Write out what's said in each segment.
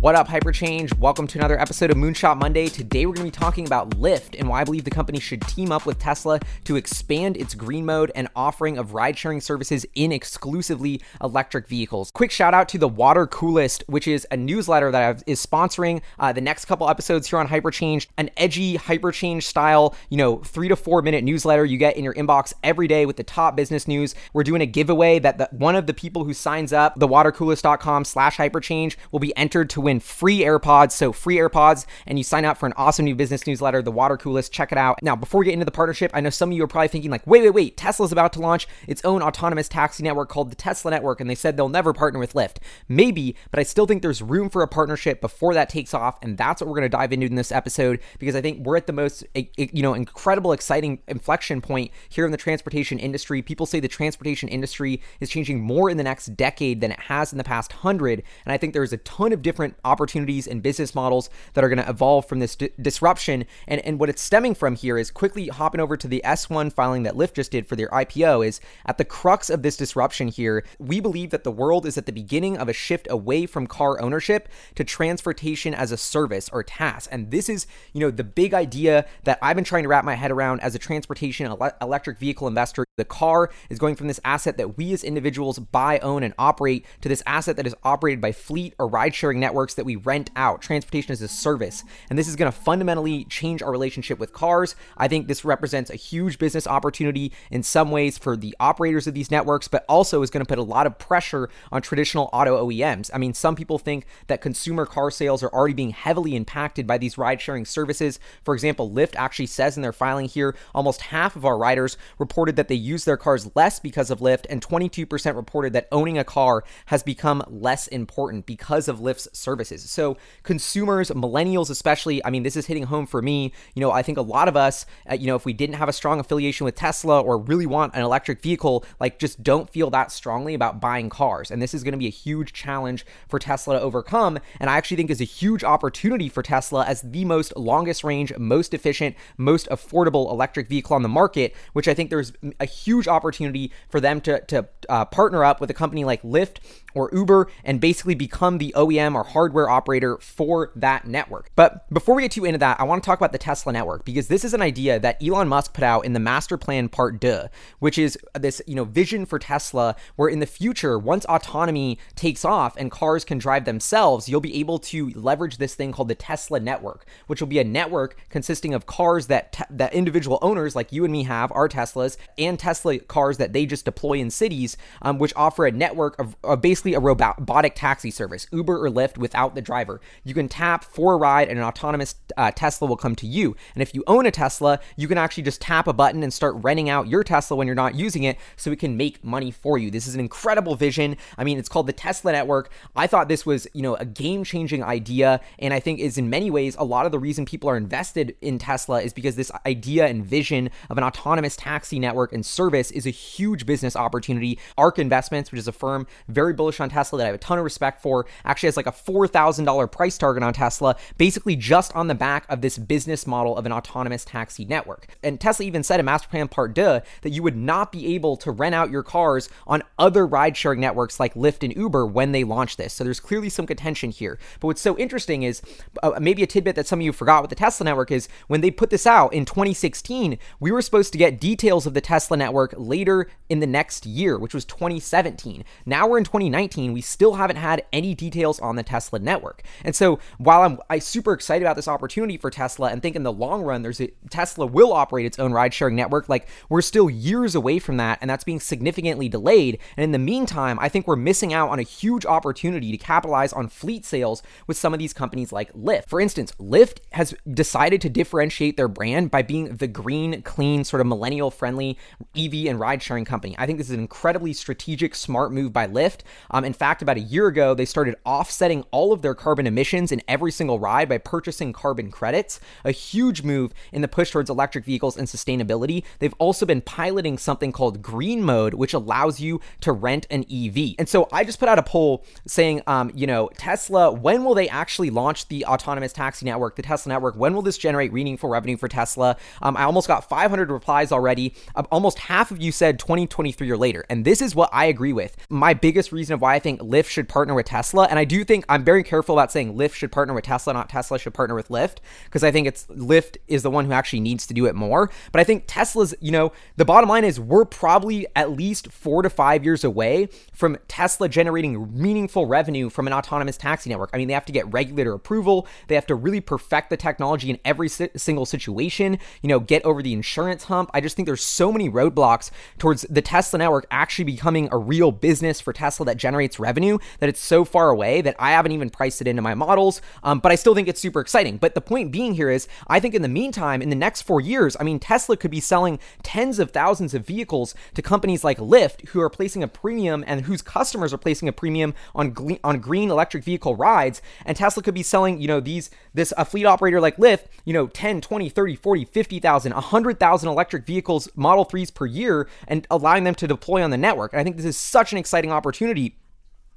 What up, Hyperchange? Welcome to another episode of Moonshot Monday. Today, we're going to be talking about Lyft and why I believe the company should team up with Tesla to expand its green mode and offering of ride sharing services in exclusively electric vehicles. Quick shout out to the Water Coolest, which is a newsletter that I've, is sponsoring uh, the next couple episodes here on Hyperchange, an edgy Hyperchange style, you know, three to four minute newsletter you get in your inbox every day with the top business news. We're doing a giveaway that the, one of the people who signs up, thewatercoolest.com slash hyperchange, will be entered to win free AirPods. So free AirPods, and you sign up for an awesome new business newsletter, The Water Coolest. Check it out. Now, before we get into the partnership, I know some of you are probably thinking like, wait, wait, wait, Tesla's about to launch its own autonomous taxi network called the Tesla Network, and they said they'll never partner with Lyft. Maybe, but I still think there's room for a partnership before that takes off, and that's what we're going to dive into in this episode because I think we're at the most, eh, eh, you know, incredible, exciting inflection point here in the transportation industry. People say the transportation industry is changing more in the next decade than it has in the past hundred, and I think there's a ton of different opportunities and business models that are going to evolve from this di- disruption. And, and what it's stemming from here is quickly hopping over to the S1 filing that Lyft just did for their IPO is at the crux of this disruption here, we believe that the world is at the beginning of a shift away from car ownership to transportation as a service or TaaS. And this is, you know, the big idea that I've been trying to wrap my head around as a transportation ele- electric vehicle investor. The car is going from this asset that we as individuals buy, own, and operate to this asset that is operated by fleet or ride sharing networks that we rent out. Transportation as a service. And this is going to fundamentally change our relationship with cars. I think this represents a huge business opportunity in some ways for the operators of these networks, but also is going to put a lot of pressure on traditional auto OEMs. I mean, some people think that consumer car sales are already being heavily impacted by these ride sharing services. For example, Lyft actually says in their filing here almost half of our riders reported that they use their cars less because of Lyft, and 22% reported that owning a car has become less important because of Lyft's services. So, consumers, millennials especially, I mean, this is hitting home for me. You know, I think a lot of us, uh, you know, if we didn't have a strong affiliation with Tesla or really want an electric vehicle, like just don't feel that strongly about buying cars. And this is going to be a huge challenge for Tesla to overcome. And I actually think is a huge opportunity for Tesla as the most longest range, most efficient, most affordable electric vehicle on the market, which I think there's a huge opportunity for them to, to uh, partner up with a company like Lyft or Uber and basically become the OEM or hardware operator for that network. But before we get too into that, I want to talk about the Tesla network because this is an idea that Elon Musk put out in the master plan part 2, which is this, you know, vision for Tesla where in the future, once autonomy takes off and cars can drive themselves, you'll be able to leverage this thing called the Tesla network, which will be a network consisting of cars that te- that individual owners like you and me have, our Teslas, and Tesla cars that they just deploy in cities, um, which offer a network of, of basically a robotic taxi service, Uber or Lyft without the driver. You can tap for a ride and an autonomous uh, Tesla will come to you. And if you own a Tesla, you can actually just tap a button and start renting out your Tesla when you're not using it so it can make money for you. This is an incredible vision. I mean, it's called the Tesla network. I thought this was, you know, a game-changing idea and I think is in many ways a lot of the reason people are invested in Tesla is because this idea and vision of an autonomous taxi network and service is a huge business opportunity. ARK Investments, which is a firm very bullish on Tesla that I have a ton of respect for, actually has like a $4,000 price target on Tesla, basically just on the back of this business model of an autonomous taxi network. And Tesla even said in Master Plan Part 2 that you would not be able to rent out your cars on other ride sharing networks like Lyft and Uber when they launch this. So there's clearly some contention here. But what's so interesting is uh, maybe a tidbit that some of you forgot with the Tesla network is when they put this out in 2016, we were supposed to get details of the Tesla network later in the next year, which was 2017. Now we're in 2019. We still haven't had any details on the Tesla network. And so while I'm I super excited about this opportunity for Tesla and think in the long run there's a Tesla will operate its own ride sharing network, like we're still years away from that and that's being significantly delayed. And in the meantime, I think we're missing out on a huge opportunity to capitalize on fleet sales with some of these companies like Lyft. For instance, Lyft has decided to differentiate their brand by being the green, clean, sort of millennial friendly EV and ride sharing company. I think this is an incredibly strategic, smart move by Lyft. Um, in fact, about a year ago, they started offsetting all of their carbon emissions in every single ride by purchasing carbon credits, a huge move in the push towards electric vehicles and sustainability. They've also been piloting something called Green Mode, which allows you to rent an EV. And so I just put out a poll saying, um, you know, Tesla, when will they actually launch the autonomous taxi network, the Tesla network? When will this generate meaningful revenue for Tesla? Um, I almost got 500 replies already. Um, almost half of you said 2023 or later. And this is what I agree with. My biggest reason of why I think Lyft should partner with Tesla. And I do think I'm very careful about saying Lyft should partner with Tesla, not Tesla should partner with Lyft, because I think it's Lyft is the one who actually needs to do it more. But I think Tesla's, you know, the bottom line is we're probably at least four to five years away from Tesla generating meaningful revenue from an autonomous taxi network. I mean, they have to get regulator approval, they have to really perfect the technology in every si- single situation, you know, get over the insurance hump. I just think there's so many roadblocks towards the Tesla network actually becoming a real business for Tesla that generates revenue that it's so far away that I haven't even priced it into my models. Um, but I still think it's super exciting. But the point being here is, I think in the meantime, in the next four years, I mean, Tesla could be selling tens of thousands of vehicles to companies like Lyft, who are placing a premium and whose customers are placing a premium on gle- on green electric vehicle rides. And Tesla could be selling, you know, these this a fleet operator like Lyft, you know, 10, 20, 30, 40, 50,000, 100,000 electric vehicles, Model 3s per year, and allowing them to deploy on the network. And I think this is such an exciting opportunity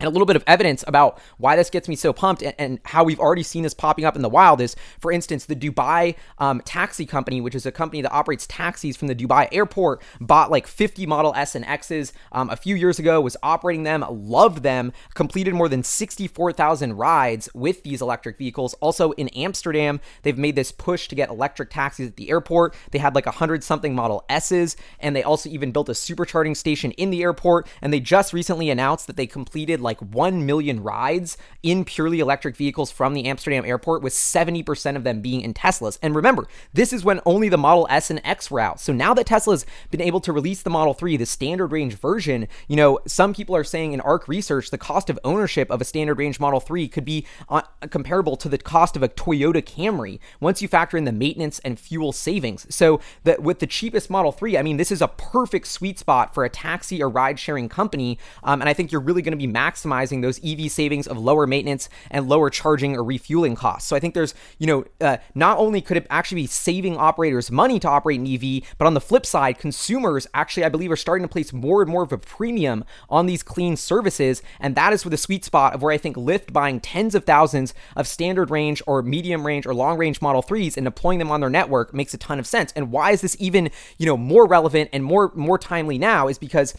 and a little bit of evidence about why this gets me so pumped and, and, how we've already seen this popping up in the wild is, for instance, the Dubai um, Taxi Company, which is a company that operates taxis from the Dubai airport, bought like 50 Model S and X's um, a few years ago, was operating them, loved them, completed more than 64,000 rides with these electric vehicles. Also in Amsterdam, they've made this push to get electric taxis at the airport. They had like 100 something Model S's, and they also even built a supercharging station in the airport. And they just recently announced that they completed like 1 million rides in purely electric vehicles from the Amsterdam airport, with 70% of them being in Teslas. And remember, this is when only the Model S and X were out. So now that Tesla's been able to release the Model 3, the standard range version, you know, some people are saying in ARK research, the cost of ownership of a standard range Model 3 could be uh, comparable to the cost of a Toyota Camry once you factor in the maintenance and fuel savings. So that with the cheapest Model 3, I mean, this is a perfect sweet spot for a taxi or ride sharing company. Um, and I think you're really going to be max maximizing those EV savings of lower maintenance and lower charging or refueling costs. So I think there's, you know, uh, not only could it actually be saving operators money to operate an EV, but on the flip side, consumers actually, I believe, are starting to place more and more of a premium on these clean services. And that is where the sweet spot of where I think Lyft buying tens of thousands of standard range or medium range or long range Model 3s and deploying them on their network makes a ton of sense. And why is this even, you know, more relevant and more more timely now is because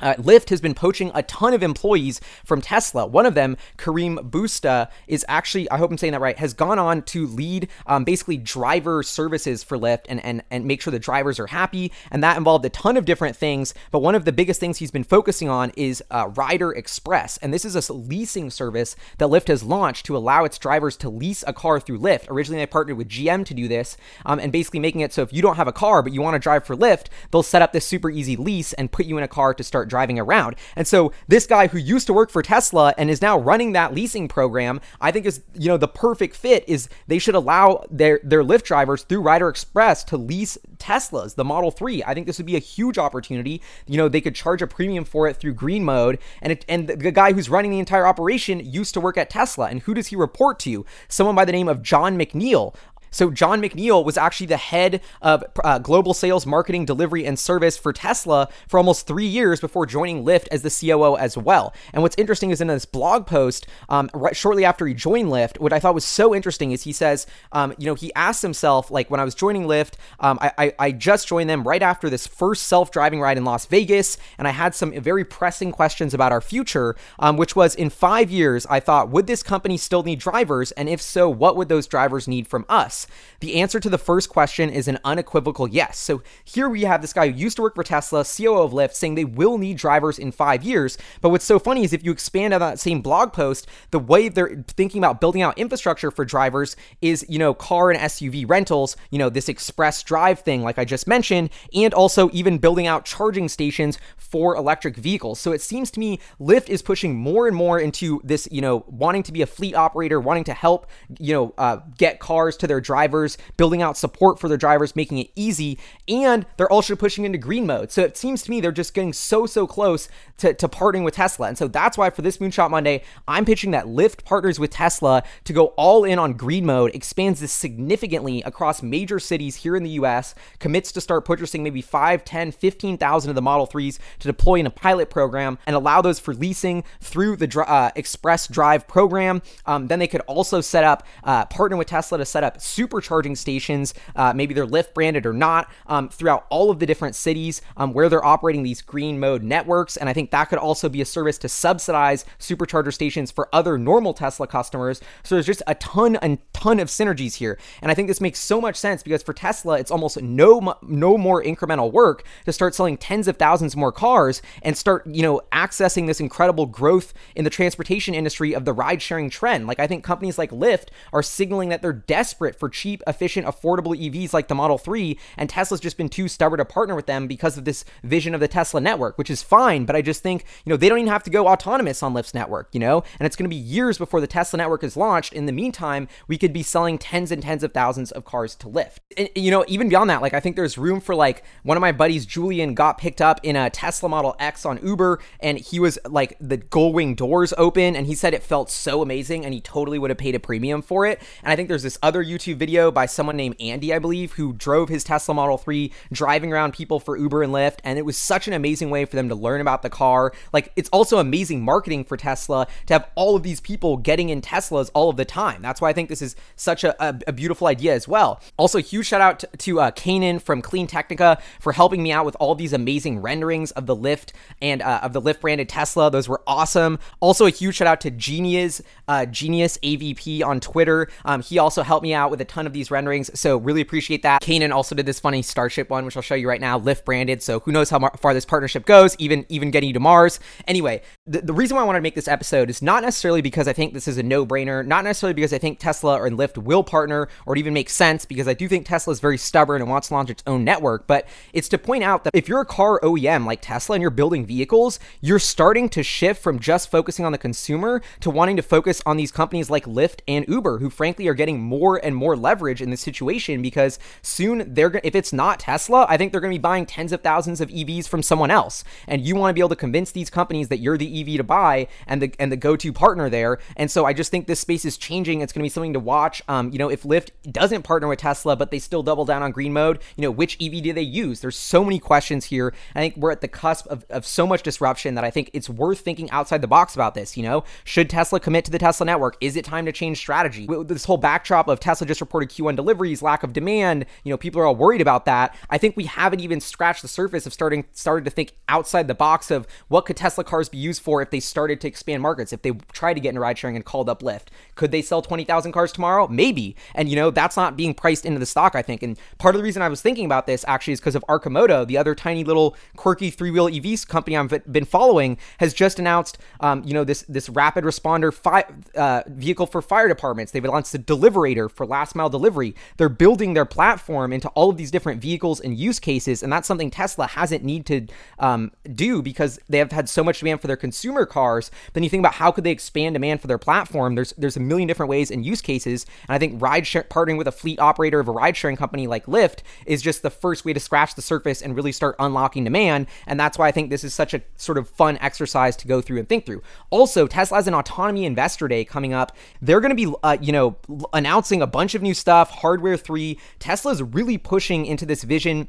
uh, Lyft has been poaching a ton of employees from Tesla. One of them, Karim Bousta, is actually, I hope I'm saying that right, has gone on to lead um, basically driver services for Lyft and, and, and make sure the drivers are happy. And that involved a ton of different things. But one of the biggest things he's been focusing on is uh, Rider Express. And this is a leasing service that Lyft has launched to allow its drivers to lease a car through Lyft. Originally, they partnered with GM to do this um, and basically making it so if you don't have a car but you want to drive for Lyft, they'll set up this super easy lease and put you in a car to start start driving around. And so this guy who used to work for Tesla and is now running that leasing program, I think is, you know, the perfect fit is they should allow their their Lyft drivers through Rider Express to lease Teslas, the Model 3. I think this would be a huge opportunity. You know, they could charge a premium for it through green mode and it, and the guy who's running the entire operation used to work at Tesla. And who does he report to? Someone by the name of Jon McNeill. So Jon McNeill was actually the head of uh, global sales, marketing, delivery, and service for Tesla for almost three years before joining Lyft as the COO as well. And what's interesting is in this blog post, um, right shortly after he joined Lyft, what I thought was so interesting is he says, um, you know, he asked himself, like, when I was joining Lyft, um, I, I, I just joined them right after this first self-driving ride in Las Vegas, and I had some very pressing questions about our future, um, which was in five years, I thought, would this company still need drivers, and if so, what would those drivers need from us? The answer to the first question is an unequivocal yes. So here we have this guy who used to work for Tesla, COO of Lyft, saying they will need drivers in five years. But what's so funny is if you expand on that same blog post, the way they're thinking about building out infrastructure for drivers is, you know, car and SUV rentals, you know, this express drive thing, like I just mentioned, and also even building out charging stations for electric vehicles. So it seems to me Lyft is pushing more and more into this, you know, wanting to be a fleet operator, wanting to help, you know, uh, get cars to their drivers, building out support for their drivers, making it easy, and they're also pushing into green mode. So it seems to me they're just getting so, so close to, to partnering with Tesla. And so that's why for this Moonshot Monday, I'm pitching that Lyft partners with Tesla to go all in on green mode, expands this significantly across major cities here in the US, commits to start purchasing maybe 5, 10, 15,000 of the Model 3s to deploy in a pilot program and allow those for leasing through the uh, Express Drive program. Um, then they could also set up, uh, partner with Tesla to set up supercharging stations, uh, maybe they're Lyft branded or not, um, throughout all of the different cities um, where they're operating these green mode networks. And I think that could also be a service to subsidize supercharger stations for other normal Tesla customers. So there's just a ton and ton of synergies here. And I think this makes so much sense because for Tesla, it's almost no no more incremental work to start selling tens of thousands more cars and start, you know, accessing this incredible growth in the transportation industry of the ride sharing trend. Like I think companies like Lyft are signaling that they're desperate for cheap, efficient, affordable EVs like the Model 3 and Tesla's just been too stubborn to partner with them because of this vision of the Tesla network, which is fine, but I just think, you know, they don't even have to go autonomous on Lyft's network, you know? And it's going to be years before the Tesla network is launched. In the meantime, we could be selling tens and tens of thousands of cars to Lyft. And, you know, even beyond that, like I think there's room for like one of my buddies, Julian, got picked up in a Tesla Model X on Uber, and he was like the gullwing doors open, and he said it felt so amazing, and he totally would have paid a premium for it. And I think there's this other YouTube video by someone named Andy, I believe, who drove his Tesla Model 3 driving around people for Uber and Lyft, and it was such an amazing way for them to learn about the car. Like it's also amazing marketing for Tesla to have all of these people getting in Teslas all of the time. That's why I think this is such a, a, a beautiful idea as well. Also, huge shout out to, to uh, Kanan from CleanTechnica for helping me out with all these amazing renderings of the Lyft and uh, of the Lyft branded Tesla. Those were awesome. Also, a huge shout out to Genius, uh, Genius AVP on Twitter. Um, he also helped me out with a ton of these renderings, so really appreciate that. Kanan also did this funny Starship one, which I'll show you right now, Lyft branded. So who knows how far this partnership goes, even even getting you to Mars. Anyway, the, the reason why I wanted to make this episode is not necessarily because I think this is a no brainer, not necessarily because I think Tesla or Lyft will partner or it even makes sense, because I do think Tesla is very stubborn and wants to launch its own network, but it's to point out that if you're a car OEM like Tesla and you're building vehicles, you're starting to shift from just focusing on the consumer to wanting to focus on these companies like Lyft and Uber, who frankly are getting more and more leverage in this situation because soon they're if it's not Tesla, I think they're going to be buying tens of thousands of EVs from someone else. And you want to be able to convince these companies that you're the EV to buy and the and the go-to partner there. And so I just think this space is changing. It's going to be something to watch. Um, you know, if Lyft doesn't partner with Tesla, but they still double down on green mode, you know, which EV do they use? There's so many questions here. I think we're at the cusp of, of so much disruption that I think it's worth thinking outside the box about this. You know, should Tesla commit to the Tesla network? Is it time to change strategy? This whole backdrop of Tesla just reported Q1 deliveries, lack of demand, you know, people are all worried about that. I think we haven't even scratched the surface of starting started to think outside the box of what could Tesla cars be used for if they started to expand markets, if they tried to get into ride sharing and called up Lyft. Could they sell 20,000 cars tomorrow? Maybe. And you know, that's not being priced into the stock, I think. And part of the reason I was thinking about this actually is because of Arcimoto, the other tiny little quirky three-wheel EVs company I've been following, has just announced, um, you know, this this rapid responder fi- uh, vehicle for fire departments. They've announced a Deliverator for last mile delivery. They're building their platform into all of these different vehicles and use cases, and that's something Tesla hasn't need to um, do because they have had so much demand for their consumer cars. Then you think about how could they expand demand for their platform? There's there's a million different ways and use cases, and I think ride share, partnering with a fleet operator of a ride sharing company like Lyft is just the first way to scratch the surface and really start unlocking demand. And that's why I think this is such a sort of fun exercise to go through and think through. Also, Tesla has an autonomy investor day coming up. They're going to be, uh, you know, announcing a bunch of new stuff, hardware three. Tesla's really pushing into this vision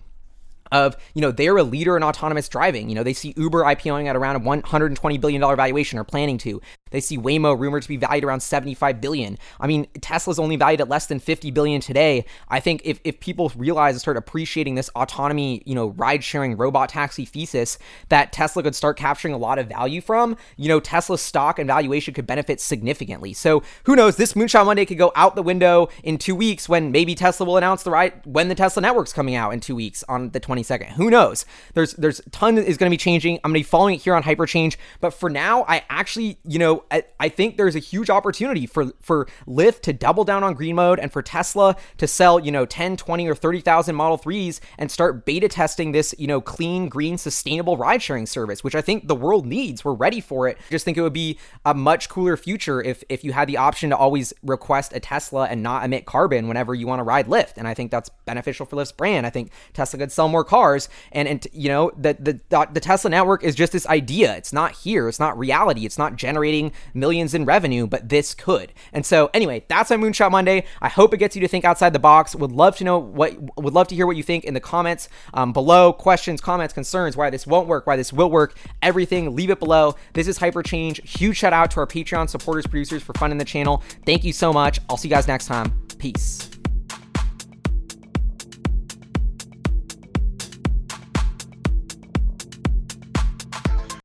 of you know they're a leader in autonomous driving. You know they see uber ipoing at around a 120 billion dollar valuation or planning to they see Waymo rumored to be valued around 75 billion. I mean, Tesla's only valued at less than 50 billion today. I think if, if people realize and start appreciating this autonomy, you know, ride sharing robot taxi thesis that Tesla could start capturing a lot of value from, you know, Tesla's stock and valuation could benefit significantly. So who knows? This Moonshot Monday could go out the window in two weeks when maybe Tesla will announce the right when the Tesla network's coming out in two weeks on the 22nd. Who knows? There's there's a ton is going to be changing. I'm going to be following it here on Hyperchange, but for now, I actually, you know, I, I think there's a huge opportunity for for Lyft to double down on green mode and for Tesla to sell, you know, 10, 20 or 30,000 Model 3s and start beta testing this, you know, clean, green, sustainable ride sharing service, which I think the world needs. We're ready for it. I just think it would be a much cooler future if if you had the option to always request a Tesla and not emit carbon whenever you want to ride Lyft. And I think that's beneficial for Lyft's brand. I think Tesla could sell more cars and and you know, the the the Tesla network is just this idea. It's not here. It's not reality. It's not generating millions in revenue, but this could. And so, anyway, that's my Moonshot Monday. I hope it gets you to think outside the box. Would love to know what, would love to hear what you think in the comments um, below. Questions, comments, concerns, why this won't work, why this will work, everything. Leave it below. This is Hyperchange. Huge shout out to our Patreon supporters, producers for funding the channel. Thank you so much. I'll see you guys next time. Peace.